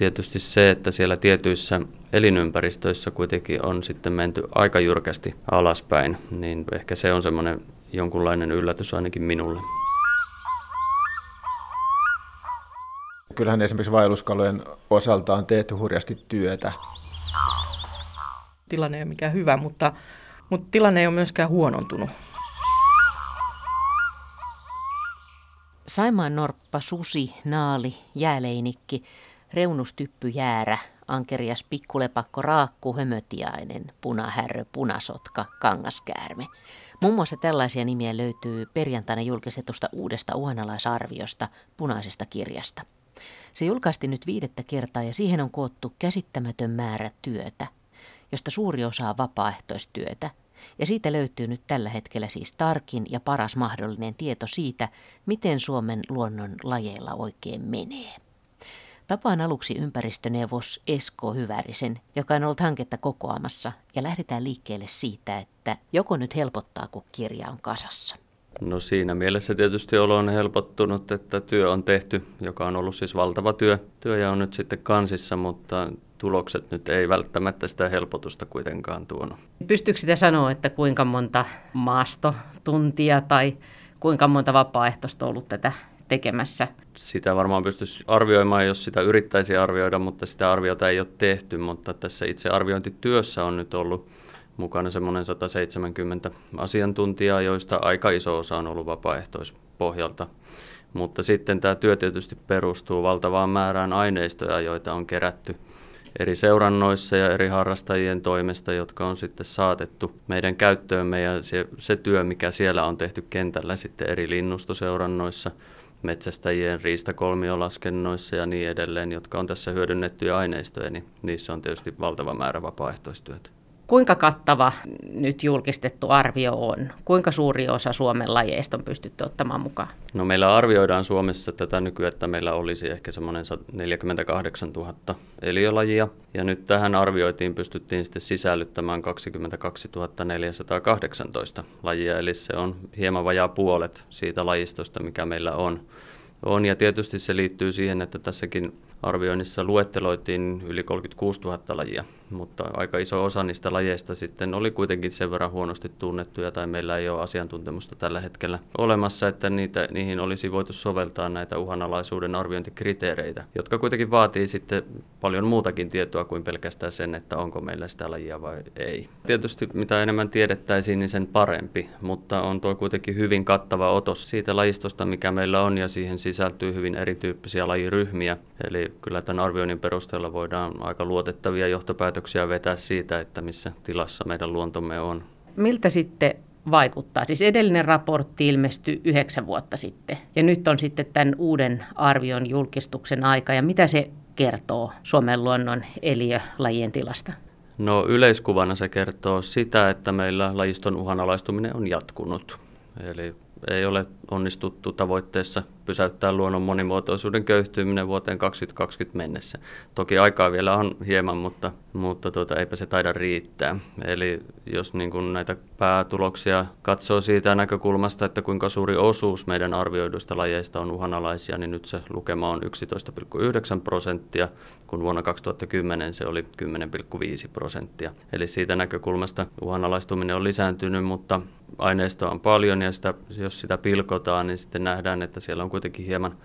tietysti se, että siellä tietyissä elinympäristöissä kuitenkin on sitten menty aika jyrkästi alaspäin, niin ehkä se on semmoinen jonkunlainen yllätys ainakin minulle. Kyllähän esimerkiksi vaelluskalojen osalta on tehty hurjasti työtä. Tilanne ei ole mikään hyvä, mutta, mutta tilanne ei ole myöskään huonontunut. Saimaan norppa, susi, naali, jääleinikki, reunustyppy, jäärä, ankerias, pikkulepakko, raakku, hömötiainen, punahärry, punasotka, kangaskäärme. Muun muassa tällaisia nimiä löytyy perjantaina julkistetusta uudesta uhanalaisarviosta punaisesta kirjasta. Se julkaistiin nyt viidettä kertaa ja siihen on koottu käsittämätön määrä työtä, josta suuri osa on vapaaehtoistyötä. Ja siitä löytyy nyt tällä hetkellä siis tarkin ja paras mahdollinen tieto siitä, miten Suomen luonnon lajeilla oikein menee. Tapaan aluksi ympäristöneuvos Esko Hyvärisen, joka on ollut hanketta kokoamassa, ja lähdetään liikkeelle siitä, että joko nyt helpottaa, kun kirja on kasassa. No siinä mielessä tietysti olo on helpottunut, että työ on tehty, joka on ollut siis valtava työ. Työ ja on nyt sitten kansissa, mutta tulokset nyt ei välttämättä sitä helpotusta kuitenkaan tuonut. Pystyykö sitä sanoa, että kuinka monta maastotuntia tai kuinka monta vapaaehtoista on ollut tätä tekemässä? Sitä varmaan pystyisi arvioimaan, jos sitä yrittäisi arvioida, mutta sitä arviota ei ole tehty. Mutta tässä itse arviointityössä on nyt ollut mukana semmoinen 170 asiantuntijaa, joista aika iso osa on ollut vapaaehtoispohjalta. Mutta sitten tämä työ tietysti perustuu valtavaan määrään aineistoja, joita on kerätty eri seurannoissa ja eri harrastajien toimesta, jotka on sitten saatettu meidän käyttöömme ja se, se työ, mikä siellä on tehty kentällä sitten eri linnustoseurannoissa, metsästäjien riistakolmiolaskennoissa ja niin edelleen, jotka on tässä hyödynnettyjä aineistoja, niin niissä on tietysti valtava määrä vapaaehtoistyötä. Kuinka kattava nyt julkistettu arvio on? Kuinka suuri osa Suomen lajeista on pystytty ottamaan mukaan? No meillä arvioidaan Suomessa tätä nykyään, että meillä olisi ehkä semmoinen 48 000 eliölajia. Ja nyt tähän arvioitiin pystyttiin sitten sisällyttämään 22 418 lajia, eli se on hieman vajaa puolet siitä lajistosta, mikä meillä on. On, ja tietysti se liittyy siihen, että tässäkin arvioinnissa luetteloitiin yli 36 000 lajia, mutta aika iso osa niistä lajeista sitten oli kuitenkin sen verran huonosti tunnettuja tai meillä ei ole asiantuntemusta tällä hetkellä olemassa, että niitä, niihin olisi voitu soveltaa näitä uhanalaisuuden arviointikriteereitä, jotka kuitenkin vaatii sitten paljon muutakin tietoa kuin pelkästään sen, että onko meillä sitä lajia vai ei. Tietysti mitä enemmän tiedettäisiin, niin sen parempi, mutta on tuo kuitenkin hyvin kattava otos siitä lajistosta, mikä meillä on ja siihen sisältyy hyvin erityyppisiä lajiryhmiä, eli kyllä tämän arvioinnin perusteella voidaan aika luotettavia johtopäätöksiä vetää siitä, että missä tilassa meidän luontomme on. Miltä sitten vaikuttaa? Siis edellinen raportti ilmestyi yhdeksän vuotta sitten ja nyt on sitten tämän uuden arvion julkistuksen aika ja mitä se kertoo Suomen luonnon eliölajien tilasta? No yleiskuvana se kertoo sitä, että meillä lajiston uhanalaistuminen on jatkunut. Eli ei ole onnistuttu tavoitteessa pysäyttää luonnon monimuotoisuuden köyhtyminen vuoteen 2020 mennessä. Toki aikaa vielä on hieman, mutta, mutta tuota, eipä se taida riittää. Eli jos niin kuin näitä päätuloksia katsoo siitä näkökulmasta, että kuinka suuri osuus meidän arvioiduista lajeista on uhanalaisia, niin nyt se lukema on 11,9 prosenttia, kun vuonna 2010 se oli 10,5 prosenttia. Eli siitä näkökulmasta uhanalaistuminen on lisääntynyt, mutta aineistoa on paljon ja sitä, jos sitä pilkotaan, niin sitten nähdään, että siellä on kuitenkin hieman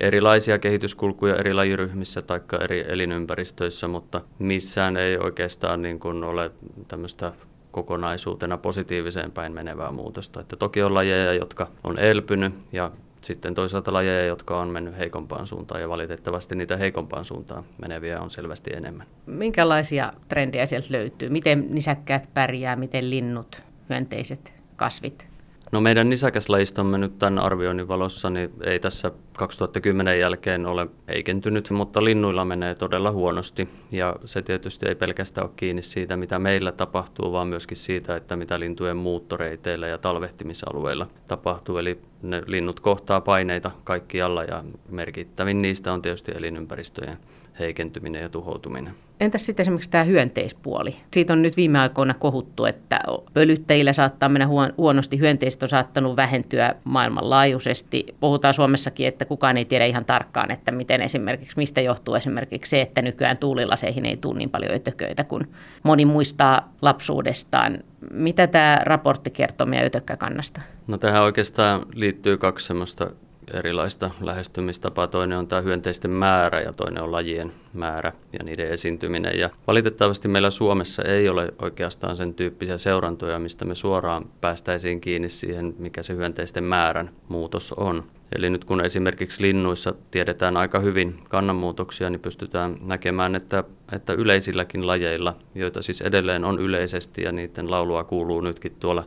erilaisia kehityskulkuja eri lajiryhmissä tai eri elinympäristöissä, mutta missään ei oikeastaan niin kuin ole tämmöistä kokonaisuutena positiiviseen päin menevää muutosta. Että toki on lajeja, jotka on elpynyt ja sitten toisaalta lajeja, jotka on mennyt heikompaan suuntaan ja valitettavasti niitä heikompaan suuntaan meneviä on selvästi enemmän. Minkälaisia trendejä sieltä löytyy? Miten nisäkkäät pärjää, miten linnut, hyönteiset, kasvit? No meidän nisäkäslajistomme nyt tämän arvioinnin valossa niin ei tässä 2010 jälkeen ole heikentynyt, mutta linnuilla menee todella huonosti. Ja se tietysti ei pelkästään ole kiinni siitä, mitä meillä tapahtuu, vaan myöskin siitä, että mitä lintujen muuttoreiteillä ja talvehtimisalueilla tapahtuu. Eli ne linnut kohtaa paineita kaikkialla ja merkittävin niistä on tietysti elinympäristöjen heikentyminen ja tuhoutuminen. Entäs sitten esimerkiksi tämä hyönteispuoli? Siitä on nyt viime aikoina kohuttu, että pölyttäjillä saattaa mennä huonosti, hyönteiset on saattanut vähentyä maailmanlaajuisesti. Puhutaan Suomessakin, että kukaan ei tiedä ihan tarkkaan, että miten esimerkiksi, mistä johtuu esimerkiksi se, että nykyään tuulilaseihin ei tule niin paljon ötököitä kuin moni muistaa lapsuudestaan. Mitä tämä raportti kertoo meidän ötökkäkannasta? No tähän oikeastaan liittyy kaksi semmoista erilaista lähestymistapaa. Toinen on tämä hyönteisten määrä ja toinen on lajien määrä ja niiden esiintyminen. Ja valitettavasti meillä Suomessa ei ole oikeastaan sen tyyppisiä seurantoja, mistä me suoraan päästäisiin kiinni siihen, mikä se hyönteisten määrän muutos on. Eli nyt kun esimerkiksi linnuissa tiedetään aika hyvin kannanmuutoksia, niin pystytään näkemään, että, että yleisilläkin lajeilla, joita siis edelleen on yleisesti ja niiden laulua kuuluu nytkin tuolla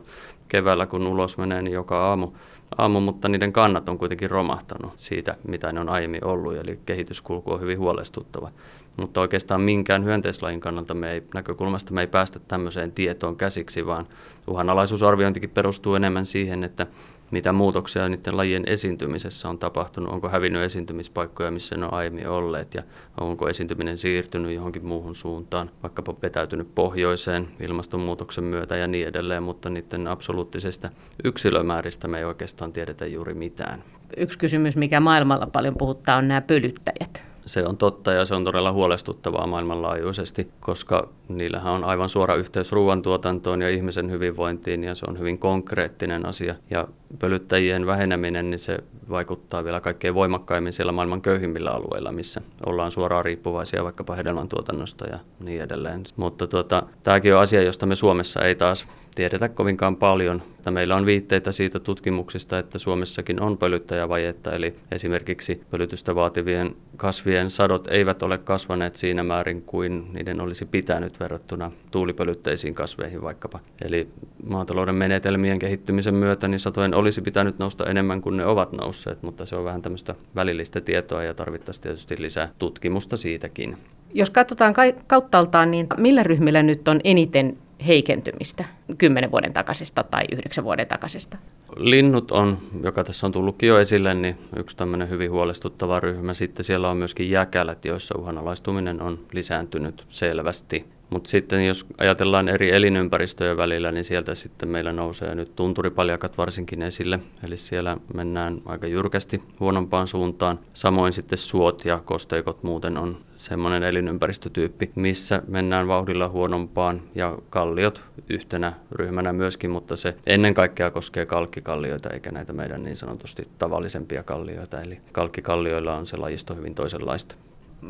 keväällä, kun ulos menee, niin joka aamu aamu, mutta niiden kannat on kuitenkin romahtanut siitä, mitä ne on aiemmin ollut, eli kehityskulku on hyvin huolestuttava. Mutta oikeastaan minkään hyönteislajin kannalta me ei, näkökulmasta me ei päästä tämmöiseen tietoon käsiksi, vaan uhanalaisuusarviointikin perustuu enemmän siihen, että mitä muutoksia niiden lajien esiintymisessä on tapahtunut, onko hävinnyt esiintymispaikkoja, missä ne on aiemmin olleet ja onko esiintyminen siirtynyt johonkin muuhun suuntaan, vaikkapa vetäytynyt pohjoiseen ilmastonmuutoksen myötä ja niin edelleen, mutta niiden absoluuttisesta yksilömääristä me ei oikeastaan tiedetä juuri mitään. Yksi kysymys, mikä maailmalla paljon puhuttaa, on nämä pölyttäjät se on totta ja se on todella huolestuttavaa maailmanlaajuisesti, koska niillähän on aivan suora yhteys ruoantuotantoon ja ihmisen hyvinvointiin ja se on hyvin konkreettinen asia. Ja pölyttäjien väheneminen, niin se vaikuttaa vielä kaikkein voimakkaimmin siellä maailman köyhimmillä alueilla, missä ollaan suoraan riippuvaisia vaikkapa hedelmäntuotannosta ja niin edelleen. Mutta tuota, tämäkin on asia, josta me Suomessa ei taas tiedetä kovinkaan paljon. Meillä on viitteitä siitä tutkimuksista, että Suomessakin on pölyttäjävajetta, eli esimerkiksi pölytystä vaativien kasvien sadot eivät ole kasvaneet siinä määrin kuin niiden olisi pitänyt verrattuna tuulipölytteisiin kasveihin vaikkapa. Eli maatalouden menetelmien kehittymisen myötä niin satojen olisi pitänyt nousta enemmän kuin ne ovat nousseet, mutta se on vähän tämmöistä välillistä tietoa ja tarvittaisiin tietysti lisää tutkimusta siitäkin. Jos katsotaan kauttaaltaan, niin millä ryhmillä nyt on eniten heikentymistä kymmenen vuoden takaisesta tai yhdeksän vuoden takaisesta? Linnut on, joka tässä on tullutkin jo esille, niin yksi tämmöinen hyvin huolestuttava ryhmä. Sitten siellä on myöskin jäkälät, joissa uhanalaistuminen on lisääntynyt selvästi. Mutta sitten jos ajatellaan eri elinympäristöjen välillä, niin sieltä sitten meillä nousee nyt tunturipaljakat varsinkin esille. Eli siellä mennään aika jyrkästi huonompaan suuntaan. Samoin sitten suot ja kosteikot muuten on semmoinen elinympäristötyyppi, missä mennään vauhdilla huonompaan ja kalliot yhtenä ryhmänä myöskin, mutta se ennen kaikkea koskee kalkkikallioita eikä näitä meidän niin sanotusti tavallisempia kallioita. Eli kalkkikallioilla on se lajisto hyvin toisenlaista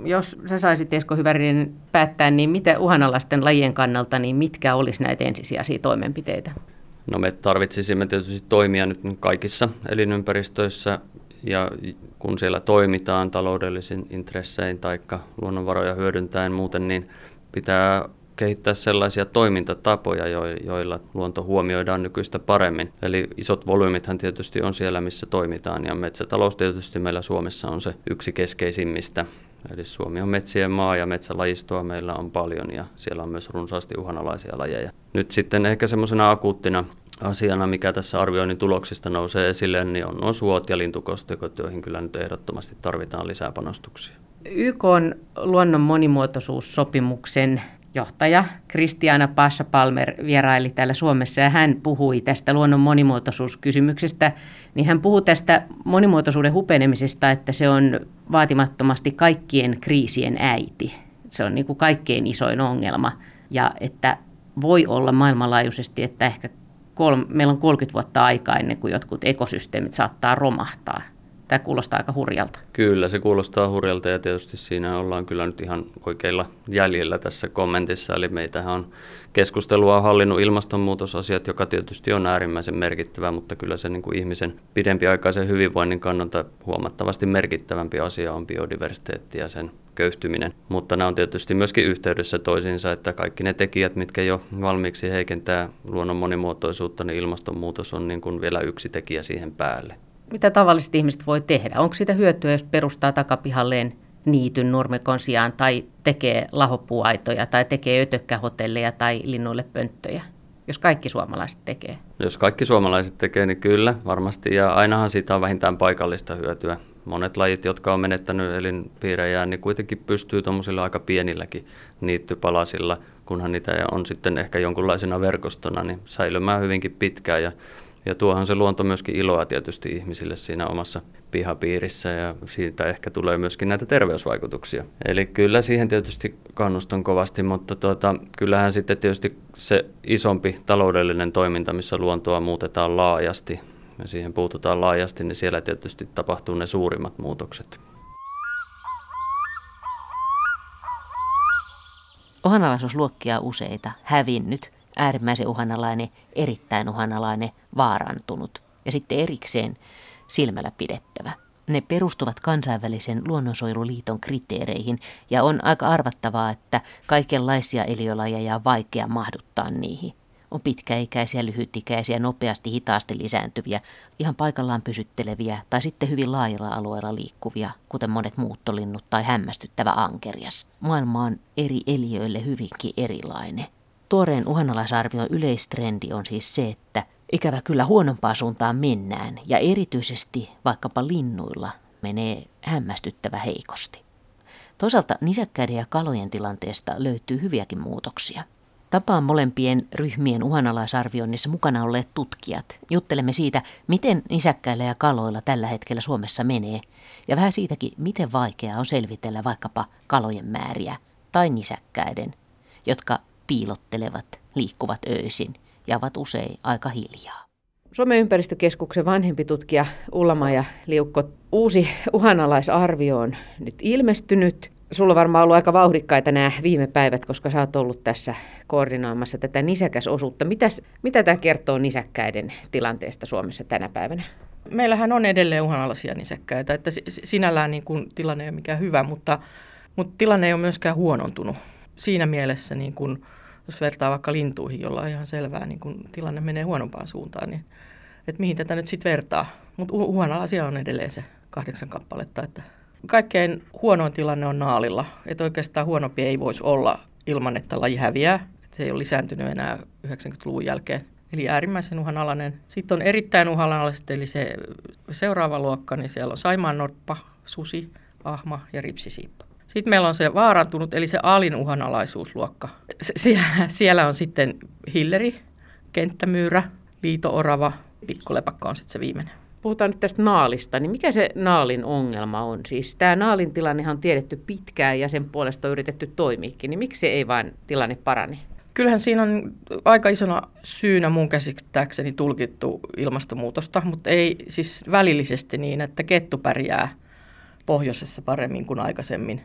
jos sä saisit Esko Hyvärinen päättää, niin mitä uhanalaisten lajien kannalta, niin mitkä olisi näitä ensisijaisia toimenpiteitä? No me tarvitsisimme tietysti toimia nyt kaikissa elinympäristöissä ja kun siellä toimitaan taloudellisin intressein tai luonnonvaroja hyödyntäen muuten, niin pitää kehittää sellaisia toimintatapoja, joilla luonto huomioidaan nykyistä paremmin. Eli isot volyymithan tietysti on siellä, missä toimitaan, ja metsätalous tietysti meillä Suomessa on se yksi keskeisimmistä. Eli Suomi on metsien maa ja metsälajistoa meillä on paljon ja siellä on myös runsaasti uhanalaisia lajeja. Nyt sitten ehkä semmoisena akuuttina asiana, mikä tässä arvioinnin tuloksista nousee esille, niin on nuo suot ja lintukosteikot, joihin kyllä nyt ehdottomasti tarvitaan lisää panostuksia. YK on luonnon monimuotoisuussopimuksen johtaja Kristiana Pasha Palmer vieraili täällä Suomessa ja hän puhui tästä luonnon monimuotoisuuskysymyksestä, niin hän puhui tästä monimuotoisuuden hupenemisesta, että se on vaatimattomasti kaikkien kriisien äiti. Se on niin kuin kaikkein isoin ongelma ja että voi olla maailmanlaajuisesti, että ehkä kolme, meillä on 30 vuotta aikaa ennen kuin jotkut ekosysteemit saattaa romahtaa. Tämä kuulostaa aika hurjalta. Kyllä, se kuulostaa hurjalta ja tietysti siinä ollaan kyllä nyt ihan oikeilla jäljellä tässä kommentissa. Eli meitähän on keskustelua hallinnut ilmastonmuutosasiat, joka tietysti on äärimmäisen merkittävä, mutta kyllä se niin kuin ihmisen pidempiaikaisen hyvinvoinnin kannalta huomattavasti merkittävämpi asia on biodiversiteetti ja sen köyhtyminen. Mutta nämä on tietysti myöskin yhteydessä toisiinsa, että kaikki ne tekijät, mitkä jo valmiiksi heikentää luonnon monimuotoisuutta, niin ilmastonmuutos on niin kuin vielä yksi tekijä siihen päälle mitä tavalliset ihmiset voi tehdä? Onko siitä hyötyä, jos perustaa takapihalleen niityn nurmikon sijaan tai tekee lahopuaitoja tai tekee ötökkähotelleja tai linnuille pönttöjä? jos kaikki suomalaiset tekee? Jos kaikki suomalaiset tekee, niin kyllä varmasti. Ja ainahan siitä on vähintään paikallista hyötyä. Monet lajit, jotka on menettänyt elinpiirejään, niin kuitenkin pystyy tuommoisilla aika pienilläkin niittypalasilla, kunhan niitä on sitten ehkä jonkunlaisena verkostona, niin säilymään hyvinkin pitkään. Ja ja tuohan se luonto myöskin iloa tietysti ihmisille siinä omassa pihapiirissä ja siitä ehkä tulee myöskin näitä terveysvaikutuksia. Eli kyllä siihen tietysti kannustan kovasti, mutta tuota, kyllähän sitten tietysti se isompi taloudellinen toiminta, missä luontoa muutetaan laajasti ja siihen puututaan laajasti, niin siellä tietysti tapahtuu ne suurimmat muutokset. Uhanalaisuusluokkia useita, hävinnyt, äärimmäisen uhanalainen, erittäin uhanalainen, vaarantunut ja sitten erikseen silmällä pidettävä. Ne perustuvat kansainvälisen luonnonsuojeluliiton kriteereihin ja on aika arvattavaa, että kaikenlaisia eliölajeja on vaikea mahduttaa niihin. On pitkäikäisiä, lyhytikäisiä, nopeasti, hitaasti lisääntyviä, ihan paikallaan pysytteleviä tai sitten hyvin laajalla alueella liikkuvia, kuten monet muuttolinnut tai hämmästyttävä ankerias. Maailma on eri eliöille hyvinkin erilainen. Tuoreen uhanalaisarvion yleistrendi on siis se, että ikävä kyllä huonompaan suuntaan mennään ja erityisesti vaikkapa linnuilla menee hämmästyttävä heikosti. Toisaalta nisäkkäiden ja kalojen tilanteesta löytyy hyviäkin muutoksia. Tapaan molempien ryhmien uhanalaisarvioinnissa mukana olleet tutkijat. Juttelemme siitä, miten nisäkkäillä ja kaloilla tällä hetkellä Suomessa menee, ja vähän siitäkin, miten vaikeaa on selvitellä vaikkapa kalojen määriä tai nisäkkäiden, jotka piilottelevat, liikkuvat öisin ja ovat usein aika hiljaa. Suomen ympäristökeskuksen vanhempi tutkija Ullama ja Liukko, uusi uhanalaisarvio on nyt ilmestynyt. Sulla on varmaan ollut aika vauhdikkaita nämä viime päivät, koska sä oot ollut tässä koordinoimassa tätä nisäkäsosuutta. Mitäs, mitä tämä kertoo nisäkkäiden tilanteesta Suomessa tänä päivänä? Meillähän on edelleen uhanalaisia nisäkkäitä, että sinällään niin kuin tilanne ei ole mikään hyvä, mutta, mutta tilanne ei ole myöskään huonontunut. Siinä mielessä niin kuin jos vertaa vaikka lintuihin, jolla on ihan selvää, niin kun tilanne menee huonompaan suuntaan, niin että mihin tätä nyt sitten vertaa. Mutta huono asia on edelleen se kahdeksan kappaletta, että kaikkein huonoin tilanne on naalilla. Että oikeastaan huonompi ei voisi olla ilman, että laji häviää. Että se ei ole lisääntynyt enää 90-luvun jälkeen. Eli äärimmäisen uhanalainen. Sitten on erittäin uhanalaiset, eli se seuraava luokka, niin siellä on saimaannorppa, susi, ahma ja ripsisiippa. Sitten meillä on se vaarantunut, eli se alin uhanalaisuusluokka. Sie- siellä on sitten hilleri, kenttämyyrä, liito-orava, pikkulepakka on sitten se viimeinen. Puhutaan nyt tästä naalista, niin mikä se naalin ongelma on? Siis tämä naalin tilannehan on tiedetty pitkään ja sen puolesta on yritetty toimiikin, niin miksi ei vain tilanne parani? Kyllähän siinä on aika isona syynä mun käsittääkseni tulkittu ilmastonmuutosta, mutta ei siis välillisesti niin, että kettu pärjää pohjoisessa paremmin kuin aikaisemmin.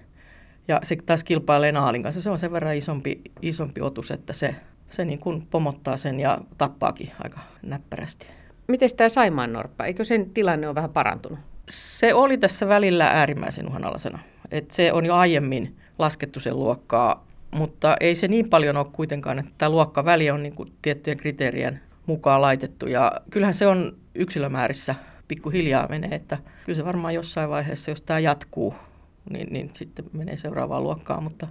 Ja se taas kilpailee naalin kanssa. Se on sen verran isompi, isompi otus, että se, se niin kuin pomottaa sen ja tappaakin aika näppärästi. Miten tämä Saimaan norppa? Eikö sen tilanne ole vähän parantunut? Se oli tässä välillä äärimmäisen uhanalaisena. Et se on jo aiemmin laskettu sen luokkaa, mutta ei se niin paljon ole kuitenkaan, että tämä luokkaväli on niin kuin tiettyjen kriteerien mukaan laitettu. Ja kyllähän se on yksilömäärissä pikkuhiljaa menee, että kyllä se varmaan jossain vaiheessa, jos tämä jatkuu, niin, niin sitten menee seuraavaan luokkaan, mutta,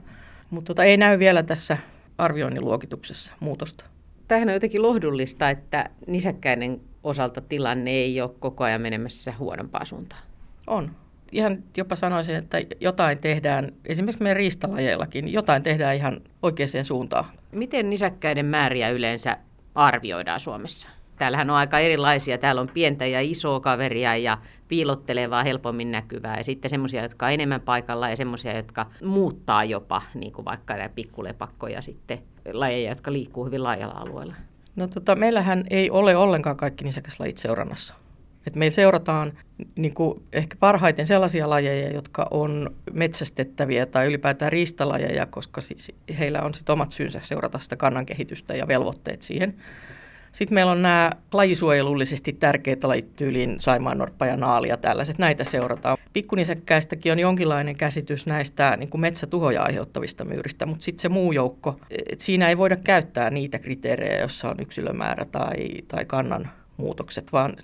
mutta tota, ei näy vielä tässä arvioinnin luokituksessa muutosta. Tämähän on jotenkin lohdullista, että nisäkkäinen osalta tilanne ei ole koko ajan menemässä huonompaa suuntaan. On. Ihan jopa sanoisin, että jotain tehdään, esimerkiksi meidän riistalajeillakin, jotain tehdään ihan oikeaan suuntaan. Miten nisäkkäiden määriä yleensä arvioidaan Suomessa? Täällähän on aika erilaisia. Täällä on pientä ja isoa kaveria ja piilottelevaa, helpommin näkyvää. Ja sitten semmoisia, jotka on enemmän paikalla ja semmoisia, jotka muuttaa jopa, niin kuin vaikka nämä pikkulepakkoja sitten, lajeja, jotka liikkuu hyvin laajalla alueella. No tota, meillähän ei ole ollenkaan kaikki nisäkäslajit seurannassa. Et meillä seurataan niin kuin ehkä parhaiten sellaisia lajeja, jotka on metsästettäviä tai ylipäätään riistalajeja, koska siis heillä on sit omat syynsä seurata sitä kannan kehitystä ja velvoitteet siihen. Sitten meillä on nämä lajisuojelullisesti tärkeitä lajit tyyliin saimaannorppa ja naali ja tällaiset. Näitä seurataan. Pikkunisäkkäistäkin on jonkinlainen käsitys näistä niin kuin metsätuhoja aiheuttavista myyristä, mutta sitten se muu joukko, siinä ei voida käyttää niitä kriteerejä, joissa on yksilömäärä tai, tai kannan muutokset, vaan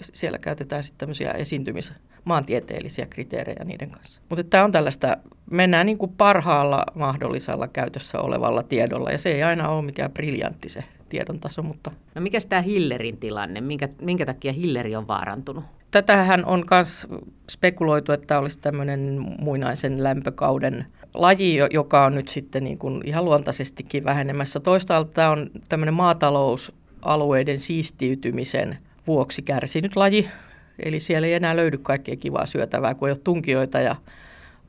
siellä käytetään sitten tämmöisiä esiintymis maantieteellisiä kriteerejä niiden kanssa. Mutta tämä on tällaista, mennään niin kuin parhaalla mahdollisella käytössä olevalla tiedolla, ja se ei aina ole mikään briljantti se tiedon taso, mutta... No mikä tämä Hillerin tilanne? Minkä, minkä takia Hilleri on vaarantunut? Tätähän on myös spekuloitu, että olisi tämmöinen muinaisen lämpökauden laji, joka on nyt sitten niin kuin ihan luontaisestikin vähenemässä. Toisaalta tämä on tämmöinen maatalousalueiden siistiytymisen vuoksi kärsinyt laji, eli siellä ei enää löydy kaikkea kivaa syötävää, kun ei ole tunkijoita ja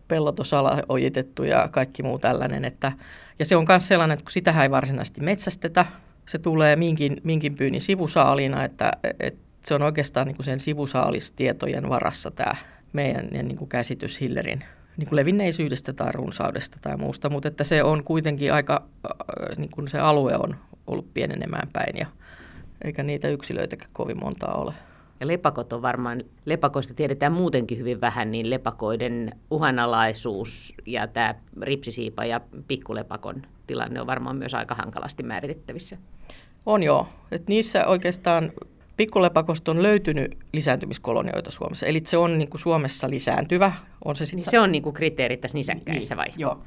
pellot on ojitettu ja kaikki muu tällainen. Että, ja se on myös sellainen, että kun sitä ei varsinaisesti metsästetä, se tulee minkin, minkin pyynnin sivusaalina, että, että se on oikeastaan niin kuin sen sivusaalistietojen varassa tämä meidän niin kuin käsitys Hillerin niin kuin levinneisyydestä tai runsaudesta tai muusta, mutta että se on kuitenkin aika, niin kuin se alue on ollut pienenemään päin ja eikä niitä yksilöitäkään kovin montaa ole. Ja lepakot on varmaan, lepakoista tiedetään muutenkin hyvin vähän, niin lepakoiden uhanalaisuus ja tämä ripsisiipa ja pikkulepakon tilanne on varmaan myös aika hankalasti määritettävissä. On joo. Et niissä oikeastaan pikkulepakosta on löytynyt lisääntymiskolonioita Suomessa. Eli se on niin kuin Suomessa lisääntyvä. On se, sit... niin se on niin kuin kriteeri tässä nisäkkäissä vai? Niin, joo.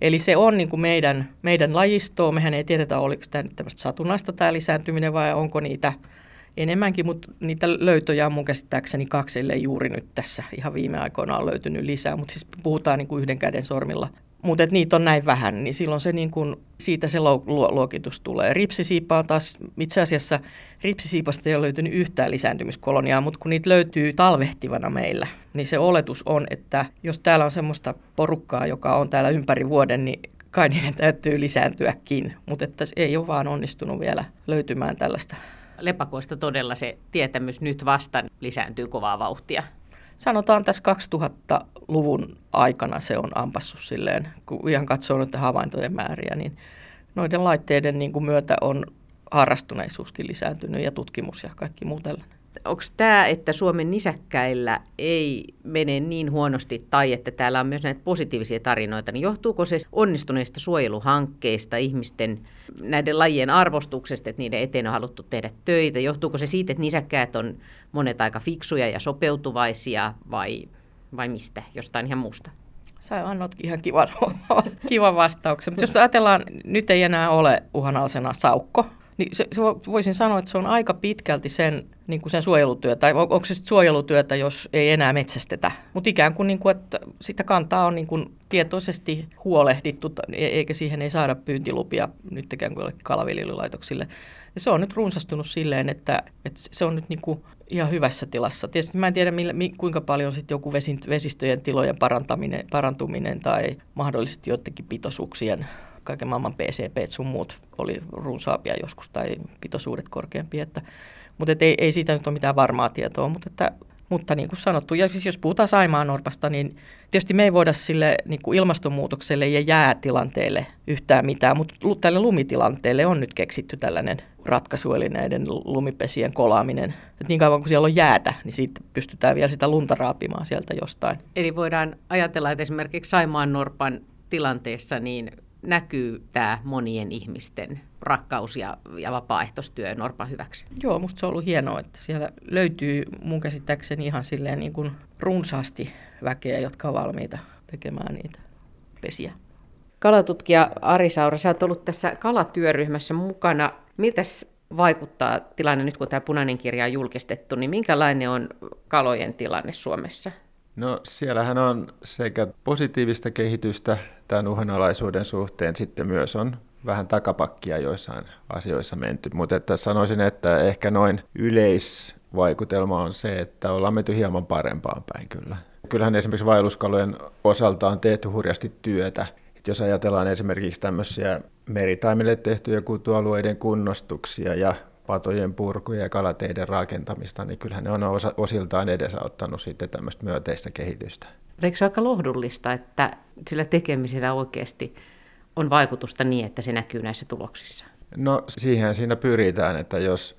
Eli se on niin kuin meidän, meidän lajistoa. Mehän ei tiedetä, oliko tämä nyt tämmöistä satunnaista tämä lisääntyminen vai onko niitä enemmänkin, mutta niitä löytöjä on mun käsittääkseni kaksi, ellei juuri nyt tässä ihan viime aikoina on löytynyt lisää, mutta siis puhutaan niin kuin yhden käden sormilla mutta niitä on näin vähän, niin silloin se niin kun, siitä se luokitus tulee. Ripsisiipa on taas, itse asiassa ripsisiipasta ei ole löytynyt yhtään lisääntymiskoloniaa, mutta kun niitä löytyy talvehtivana meillä, niin se oletus on, että jos täällä on semmoista porukkaa, joka on täällä ympäri vuoden, niin kai niiden täytyy lisääntyäkin, mutta että ei ole vaan onnistunut vielä löytymään tällaista. Lepakoista todella se tietämys nyt vasta lisääntyy kovaa vauhtia. Sanotaan tässä 2000-luvun aikana se on ampassut silleen, kun ihan katsoo noiden havaintojen määriä, niin noiden laitteiden niin kuin myötä on harrastuneisuuskin lisääntynyt ja tutkimus ja kaikki muu tällainen onko tämä, että Suomen nisäkkäillä ei mene niin huonosti tai että täällä on myös näitä positiivisia tarinoita, niin johtuuko se onnistuneista suojeluhankkeista, ihmisten näiden lajien arvostuksesta, että niiden eteen on haluttu tehdä töitä? Johtuuko se siitä, että nisäkkäät on monet aika fiksuja ja sopeutuvaisia vai, vai mistä, jostain ihan muusta? Sä annot ihan kivan, kivan vastauksen. Mutta jos ajatellaan, nyt ei enää ole uhanalaisena saukko, niin se, se voisin sanoa, että se on aika pitkälti sen, niin kuin sen suojelutyötä, tai on, onko se suojelutyötä, jos ei enää metsästetä. Mutta ikään kuin, niin kuin, että sitä kantaa on niin kuin tietoisesti huolehdittu, e, eikä siihen ei saada pyyntilupia nyt ikään kuin kalaviljelylaitoksille. Ja se on nyt runsastunut silleen, että, että se on nyt niin kuin ihan hyvässä tilassa. Tietysti mä en tiedä, millä, kuinka paljon sitten joku vesistöjen tilojen parantaminen, parantuminen tai mahdollisesti joidenkin pitoisuuksien kaiken maailman PCP sun muut oli runsaapia joskus tai pitoisuudet korkeampia. Että, mutta et ei, ei siitä nyt ole mitään varmaa tietoa, mutta, että, mutta niin kuin sanottu, ja siis jos puhutaan Saimaan Norpasta, niin tietysti me ei voida sille niin kuin ilmastonmuutokselle ja jäätilanteelle yhtään mitään, mutta tälle lumitilanteelle on nyt keksitty tällainen ratkaisu, eli näiden lumipesien kolaaminen. Et niin kauan kuin siellä on jäätä, niin siitä pystytään vielä sitä lunta raapimaan sieltä jostain. Eli voidaan ajatella, että esimerkiksi Saimaan Norpan tilanteessa niin näkyy tämä monien ihmisten rakkaus ja, ja vapaaehtoistyö Norpan hyväksi. Joo, musta se on ollut hienoa, että siellä löytyy mun käsittääkseni ihan silleen niin kuin runsaasti väkeä, jotka on valmiita tekemään niitä pesiä. Kalatutkija Ari Saura, sä oot ollut tässä kalatyöryhmässä mukana. Miltä vaikuttaa tilanne nyt, kun tämä punainen kirja on julkistettu, niin minkälainen on kalojen tilanne Suomessa? No siellähän on sekä positiivista kehitystä tämän uhanalaisuuden suhteen, sitten myös on vähän takapakkia joissain asioissa menty, mutta että sanoisin, että ehkä noin yleisvaikutelma on se, että ollaan menty hieman parempaan päin kyllä. Kyllähän esimerkiksi vaelluskalojen osalta on tehty hurjasti työtä. Et jos ajatellaan esimerkiksi tämmöisiä meritaimille tehtyjä kutualueiden kunnostuksia ja patojen purkuja ja kalateiden rakentamista, niin kyllähän ne on osiltaan edesauttanut sitten tämmöistä myönteistä kehitystä. Eikö se aika lohdullista, että sillä tekemisellä oikeasti on vaikutusta niin, että se näkyy näissä tuloksissa? No siihen siinä pyritään, että jos,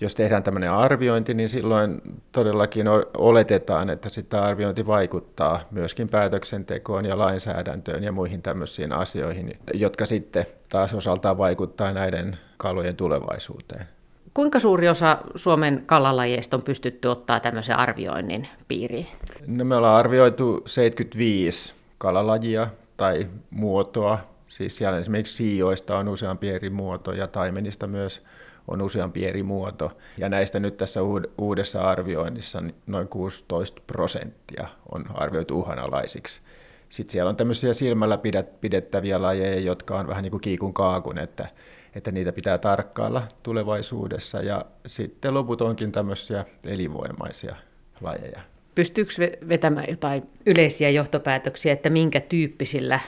jos tehdään tämmöinen arviointi, niin silloin todellakin oletetaan, että sitä arviointi vaikuttaa myöskin päätöksentekoon ja lainsäädäntöön ja muihin tämmöisiin asioihin, jotka sitten taas osaltaan vaikuttaa näiden kalojen tulevaisuuteen Kuinka suuri osa Suomen kalalajeista on pystytty ottaa tämmöisen arvioinnin piiriin? No me ollaan arvioitu 75 kalalajia tai muotoa. Siis siellä esimerkiksi siijoista on useampi eri muoto ja taimenista myös on useampi eri muoto. Ja näistä nyt tässä uudessa arvioinnissa noin 16 prosenttia on arvioitu uhanalaisiksi. Sitten siellä on tämmöisiä silmällä pidettäviä lajeja, jotka on vähän niin kuin kiikun kaakun, että, että niitä pitää tarkkailla tulevaisuudessa. Ja sitten loput onkin tämmöisiä elinvoimaisia lajeja. Pystyykö vetämään jotain yleisiä johtopäätöksiä, että minkä tyyppisillä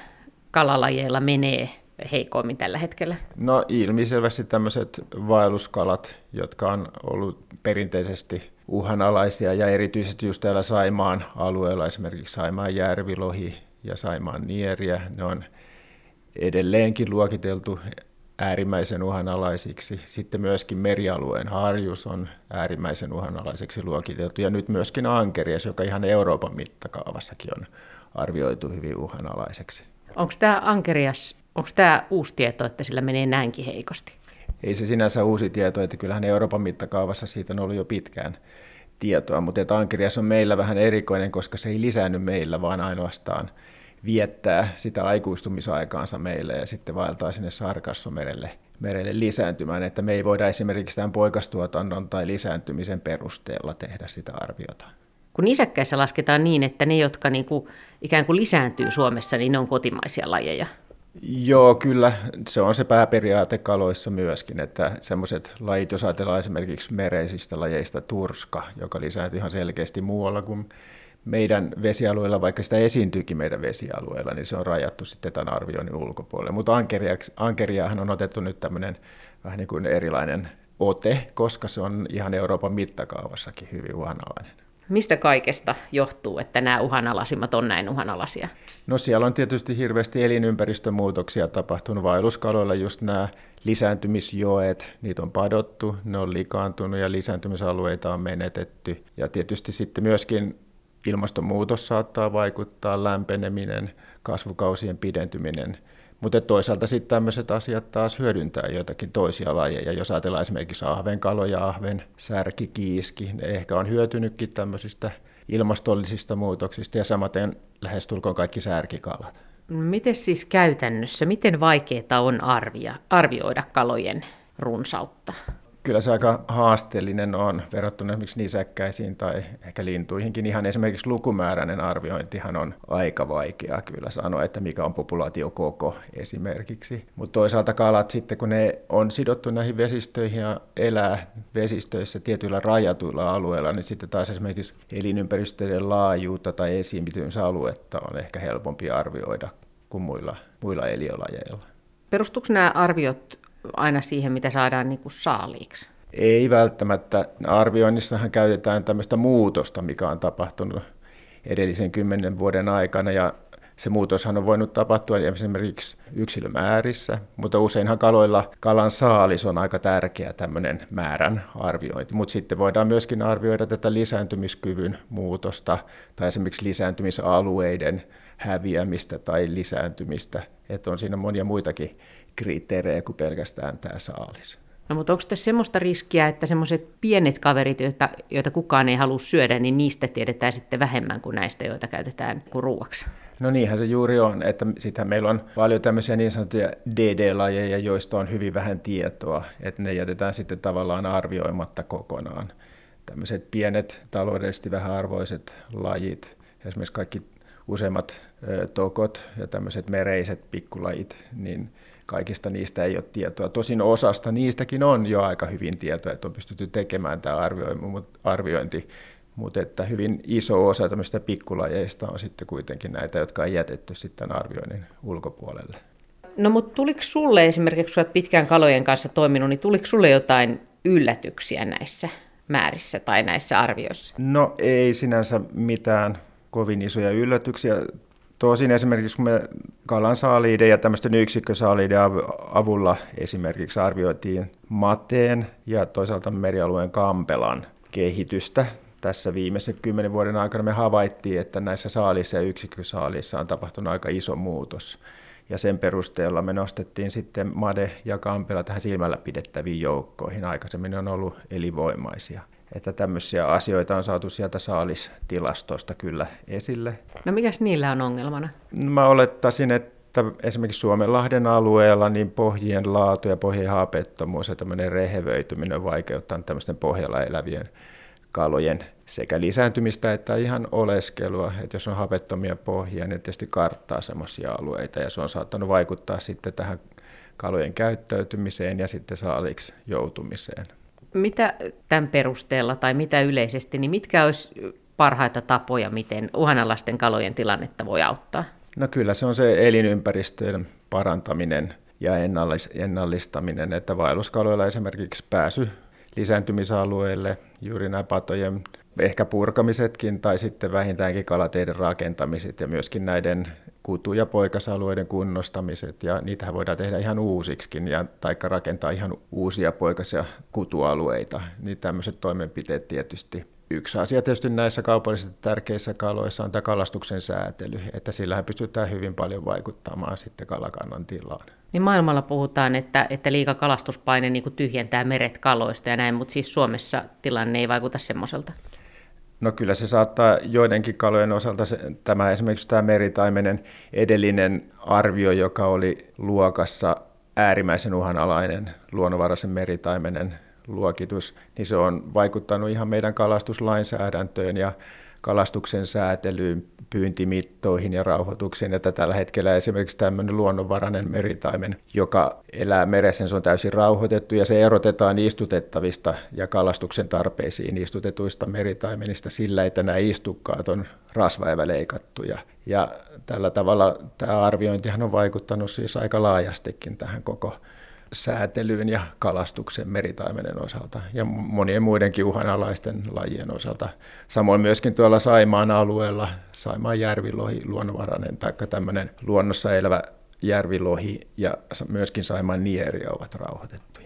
kalalajeilla menee heikoimmin tällä hetkellä? No ilmiselvästi tämmöiset vaelluskalat, jotka on ollut perinteisesti uhanalaisia ja erityisesti just täällä Saimaan alueella, esimerkiksi Saimaan järvilohi ja Saimaan nieriä, ne on edelleenkin luokiteltu äärimmäisen uhanalaisiksi. Sitten myöskin merialueen harjus on äärimmäisen uhanalaiseksi luokiteltu ja nyt myöskin ankerias, joka ihan Euroopan mittakaavassakin on arvioitu hyvin uhanalaiseksi. Onko tämä ankerias, onko tämä uusi tieto, että sillä menee näinkin heikosti? Ei se sinänsä uusi tieto, että kyllähän Euroopan mittakaavassa siitä on ollut jo pitkään tietoa, mutta että ankerias on meillä vähän erikoinen, koska se ei lisäänny meillä, vaan ainoastaan viettää sitä aikuistumisaikaansa meille ja sitten vaeltaa sinne Sarkassomerelle merelle lisääntymään, että me ei voida esimerkiksi tämän poikastuotannon tai lisääntymisen perusteella tehdä sitä arviota. Kun nisäkkäissä lasketaan niin, että ne, jotka niin kuin ikään kuin lisääntyy Suomessa, niin ne on kotimaisia lajeja. Joo, kyllä. Se on se pääperiaate kaloissa myöskin, että semmoiset lajit, jos ajatellaan esimerkiksi mereisistä lajeista turska, joka lisääntyy ihan selkeästi muualla kuin meidän vesialueella, vaikka sitä esiintyykin meidän vesialueella, niin se on rajattu sitten tämän arvioinnin ulkopuolelle. Mutta ankeriahan on otettu nyt tämmöinen vähän niin kuin erilainen ote, koska se on ihan Euroopan mittakaavassakin hyvin uhanalainen. Mistä kaikesta johtuu, että nämä uhanalaisimmat on näin uhanalaisia? No siellä on tietysti hirveästi elinympäristömuutoksia tapahtunut. Vaelluskaloilla just nämä lisääntymisjoet, niitä on padottu, ne on likaantunut ja lisääntymisalueita on menetetty. Ja tietysti sitten myöskin ilmastonmuutos saattaa vaikuttaa, lämpeneminen, kasvukausien pidentyminen – mutta toisaalta sitten tämmöiset asiat taas hyödyntää joitakin toisia lajeja. Jos ajatellaan esimerkiksi ahvenkaloja, ahven, särki, kiiski, ne ehkä on hyötynytkin tämmöisistä ilmastollisista muutoksista ja samaten lähestulkoon kaikki särkikalat. Miten siis käytännössä, miten vaikeaa on arvia, arvioida kalojen runsautta? Kyllä se aika haasteellinen on verrattuna esimerkiksi nisäkkäisiin tai ehkä lintuihinkin. Ihan esimerkiksi lukumääräinen arviointihan on aika vaikeaa kyllä sanoa, että mikä on populaatiokoko esimerkiksi. Mutta toisaalta kalat sitten, kun ne on sidottu näihin vesistöihin ja elää vesistöissä tietyillä rajatuilla alueilla, niin sitten taas esimerkiksi elinympäristöjen laajuutta tai esiintymisaluetta on ehkä helpompi arvioida kuin muilla, muilla eliölajeilla. Perustuuko nämä arviot aina siihen, mitä saadaan niin kuin saaliiksi? Ei välttämättä. Arvioinnissahan käytetään tämmöistä muutosta, mikä on tapahtunut edellisen kymmenen vuoden aikana ja se muutoshan on voinut tapahtua esimerkiksi yksilömäärissä, mutta useinhan kaloilla kalan saalis on aika tärkeä tämmöinen määrän arviointi. Mutta sitten voidaan myöskin arvioida tätä lisääntymiskyvyn muutosta tai esimerkiksi lisääntymisalueiden häviämistä tai lisääntymistä. Että on siinä monia muitakin kriteerejä kuin pelkästään tämä saalis. No mutta onko tässä semmoista riskiä, että semmoiset pienet kaverit, joita, joita kukaan ei halua syödä, niin niistä tiedetään sitten vähemmän kuin näistä, joita käytetään kuin ruuaksi? No niinhän se juuri on, että sittenhän meillä on paljon tämmöisiä niin sanottuja DD-lajeja, joista on hyvin vähän tietoa, että ne jätetään sitten tavallaan arvioimatta kokonaan. Tämmöiset pienet taloudellisesti vähäarvoiset lajit, esimerkiksi kaikki useimmat tokot ja tämmöiset mereiset pikkulajit, niin kaikista niistä ei ole tietoa. Tosin osasta niistäkin on jo aika hyvin tietoa, että on pystytty tekemään tämä arviointi, mutta että hyvin iso osa tämmöistä pikkulajeista on sitten kuitenkin näitä, jotka on jätetty sitten arvioinnin ulkopuolelle. No mutta tuliko sulle esimerkiksi, kun olet pitkään kalojen kanssa toiminut, niin tuliko sulle jotain yllätyksiä näissä määrissä tai näissä arvioissa? No ei sinänsä mitään kovin isoja yllätyksiä. Tosin esimerkiksi kun me kalan saaliiden ja tämmöisten yksikkösaaliiden avulla esimerkiksi arvioitiin mateen ja toisaalta merialueen kampelan kehitystä. Tässä viimeisen kymmenen vuoden aikana me havaittiin, että näissä saalissa ja yksikkösaalissa on tapahtunut aika iso muutos. Ja sen perusteella me nostettiin sitten Made ja Kampela tähän silmällä pidettäviin joukkoihin. Aikaisemmin on ollut elinvoimaisia. Että tämmöisiä asioita on saatu sieltä saalistilastosta kyllä esille. No mikäs niillä on ongelmana? Mä olettaisin, että esimerkiksi Suomenlahden alueella niin pohjien laatu ja pohjien haapettomuus ja tämmöinen rehevöityminen vaikeuttaa tämmöisten pohjalla elävien kalojen sekä lisääntymistä että ihan oleskelua. Että jos on hapettomia pohjia, niin tietysti karttaa semmoisia alueita ja se on saattanut vaikuttaa sitten tähän kalojen käyttäytymiseen ja sitten saaliksi joutumiseen. Mitä tämän perusteella tai mitä yleisesti, niin mitkä olisi parhaita tapoja, miten uhanalaisten kalojen tilannetta voi auttaa? No kyllä se on se elinympäristöjen parantaminen ja ennallistaminen, että vaelluskaloilla esimerkiksi pääsy lisääntymisalueelle, juuri nämä patojen ehkä purkamisetkin tai sitten vähintäänkin kalateiden rakentamiset ja myöskin näiden kutu- ja poikasalueiden kunnostamiset ja niitähän voidaan tehdä ihan uusiksikin ja taikka rakentaa ihan uusia poikas- ja kutualueita. Niin tämmöiset toimenpiteet tietysti Yksi asia tietysti näissä kaupallisesti tärkeissä kaloissa on tämä kalastuksen säätely, että sillähän pystytään hyvin paljon vaikuttamaan sitten kalakannan tilaan. Niin maailmalla puhutaan, että, että liika kalastuspaine niin tyhjentää meret kaloista ja näin, mutta siis Suomessa tilanne ei vaikuta semmoiselta. No kyllä se saattaa joidenkin kalojen osalta, se, tämä esimerkiksi tämä meritaimenen edellinen arvio, joka oli luokassa äärimmäisen uhanalainen luonnonvaraisen meritaimenen luokitus, niin se on vaikuttanut ihan meidän kalastuslainsäädäntöön ja kalastuksen säätelyyn, pyyntimittoihin ja rauhoitukseen, että tällä hetkellä esimerkiksi tämmöinen luonnonvarainen meritaimen, joka elää meressä, se on täysin rauhoitettu ja se erotetaan istutettavista ja kalastuksen tarpeisiin istutetuista meritaimenista sillä, että nämä istukkaat on rasvaeväleikattuja. Ja tällä tavalla tämä arviointihan on vaikuttanut siis aika laajastikin tähän koko säätelyyn ja kalastuksen meritaimenen osalta ja monien muidenkin uhanalaisten lajien osalta. Samoin myöskin tuolla Saimaan alueella Saimaan järvilohi, luonnonvarainen tai tämmöinen luonnossa elävä järvilohi ja myöskin Saimaan nieri ovat rauhoitettuja.